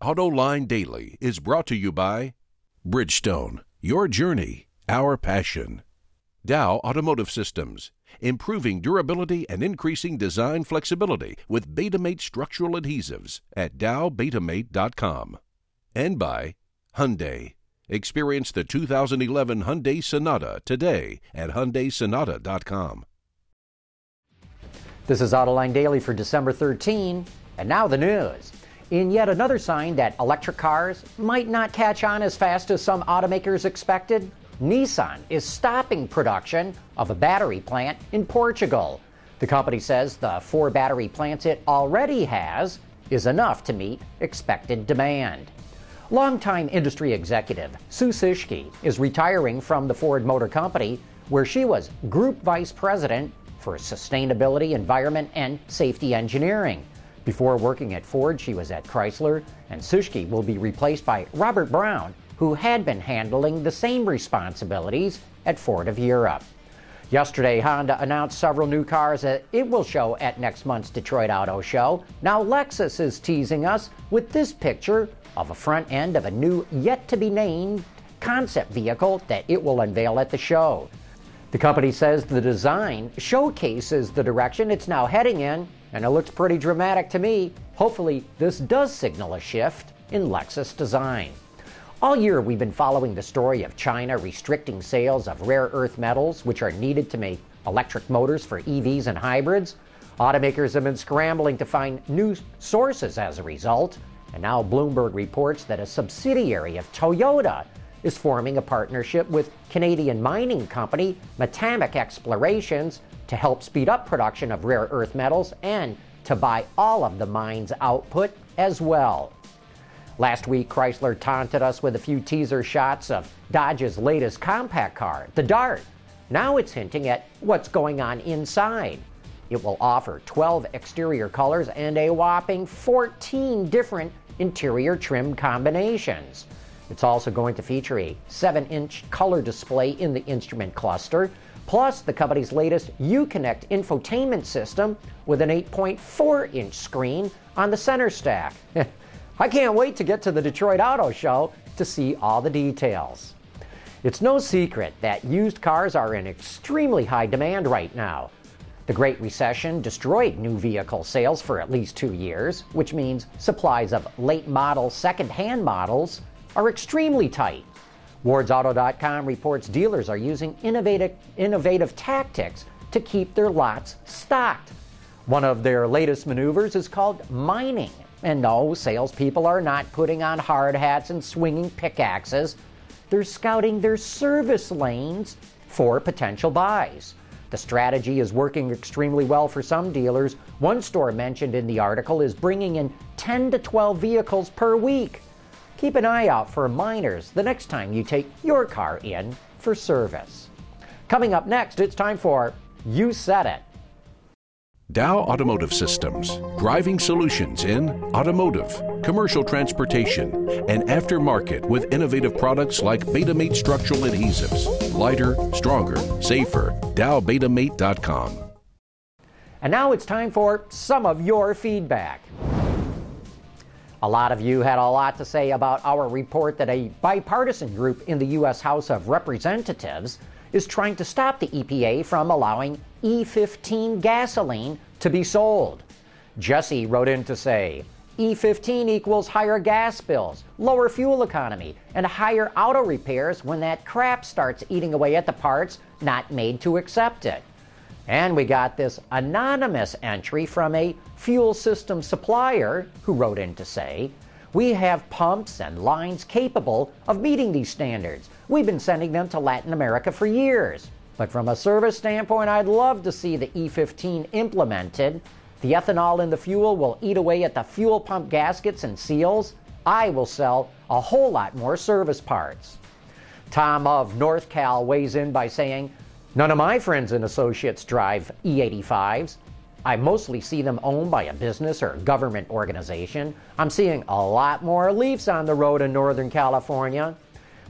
AutoLine Daily is brought to you by Bridgestone, your journey, our passion. Dow Automotive Systems, improving durability and increasing design flexibility with Betamate structural adhesives at dowbetamate.com. And by Hyundai. Experience the 2011 Hyundai Sonata today at hyundaisonata.com. This is Autoline Daily for December 13, and now the news. In yet another sign that electric cars might not catch on as fast as some automakers expected, Nissan is stopping production of a battery plant in Portugal. The company says the four battery plants it already has is enough to meet expected demand. Longtime industry executive Sue Cischke is retiring from the Ford Motor Company, where she was Group Vice President for Sustainability, Environment, and Safety Engineering. Before working at Ford, she was at Chrysler, and Cischke will be replaced by Robert Brown, who had been handling the same responsibilities at Ford of Europe. Yesterday, Honda announced several new cars that it will show at next month's Detroit Auto Show. Now, Lexus is teasing us with this picture of a front end of a new, yet to be named concept vehicle that it will unveil at the show. The company says the design showcases the direction it's now heading in, and it looks pretty dramatic to me. Hopefully, this does signal a shift in Lexus design. All year, we've been following the story of China restricting sales of rare earth metals, which are needed to make electric motors for EVs and hybrids. Automakers have been scrambling to find new sources as a result, and now Bloomberg reports that a subsidiary of Toyota is forming a partnership with Canadian mining company Matamec Explorations to help speed up production of rare earth metals and to buy all of the mine's output as well. Last week, Chrysler taunted us with a few teaser shots of Dodge's latest compact car, the Dart. Now it's hinting at what's going on inside. It will offer 12 exterior colors and a whopping 14 different interior trim combinations. It's also going to feature a 7 inch color display in the instrument cluster, plus the company's latest Uconnect infotainment system with an 8.4 inch screen on the center stack. I can't wait to get to the Detroit Auto Show to see all the details. It's no secret that used cars are in extremely high demand right now. The Great Recession destroyed new vehicle sales for at least two years, which means supplies of late model second hand models are extremely tight. WardsAuto.com reports dealers are using innovative, innovative tactics to keep their lots stocked. One of their latest maneuvers is called mining. And no, salespeople are not putting on hard hats and swinging pickaxes. They're scouting their service lanes for potential buys. The strategy is working extremely well for some dealers. One store mentioned in the article is bringing in 10 to 12 vehicles per week. Keep an eye out for miners the next time you take your car in for service. Coming up next, it's time for You Said It. Dow Automotive Systems, driving solutions in automotive, commercial transportation, and aftermarket with innovative products like Betamate structural adhesives. Lighter, stronger, safer. DowBetamate.com. And now it's time for some of your feedback. A lot of you had a lot to say about our report that a bipartisan group in the U.S. House of Representatives is trying to stop the EPA from allowing E15 gasoline to be sold. Jesse wrote in to say, E15 equals higher gas bills, lower fuel economy, and higher auto repairs when that crap starts eating away at the parts not made to accept it. And we got this anonymous entry from a fuel system supplier who wrote in to say, We have pumps and lines capable of meeting these standards. We've been sending them to Latin America for years. But from a service standpoint, I'd love to see the E15 implemented. The ethanol in the fuel will eat away at the fuel pump gaskets and seals. I will sell a whole lot more service parts. Tom of North Cal weighs in by saying, None of my friends and associates drive E85s. I mostly see them owned by a business or government organization. I'm seeing a lot more Leafs on the road in Northern California.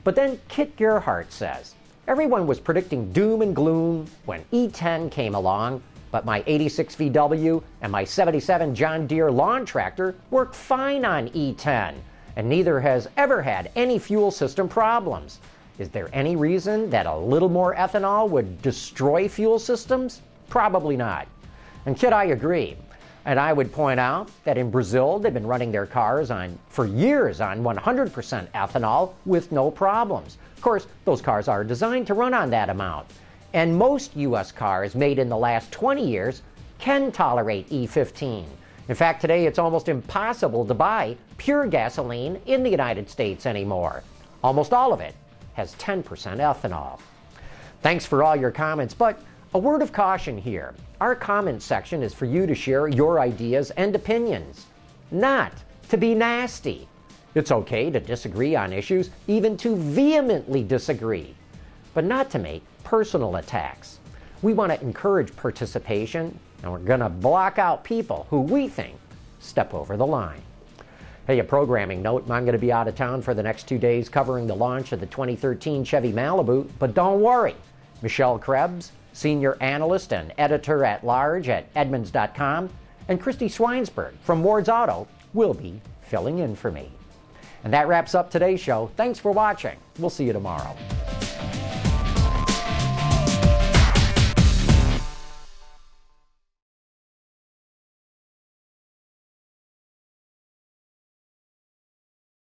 But then Kit Gerhart says, Everyone was predicting doom and gloom when E10 came along, but my 86 VW and my 77 John Deere lawn tractor work fine on E10. and neither has ever had any fuel system problems. Is there any reason that a little more ethanol would destroy fuel systems? Probably not. And Kit, I agree. And I would point out that in Brazil, they've been running their cars on for years on 100% ethanol with no problems. Of course, those cars are designed to run on that amount. And most U.S. cars made in the last 20 years can tolerate E15. In fact, today it's almost impossible to buy pure gasoline in the United States anymore. Almost all of it has 10% ethanol. Thanks for all your comments, but a word of caution here. Our comment section is for you to share your ideas and opinions, not to be nasty. It's okay to disagree on issues, even to vehemently disagree, but not to make personal attacks. We want to encourage participation, and we're going to block out people who we think step over the line. Hey, a programming note I'm going to be out of town for the next two days covering the launch of the 2013 Chevy Malibu, but don't worry. Michelle Krebs, senior analyst and editor at large at Edmunds.com, and Christie Schweinsberg from Ward's Auto will be filling in for me. And that wraps up today's show. Thanks for watching. We'll see you tomorrow.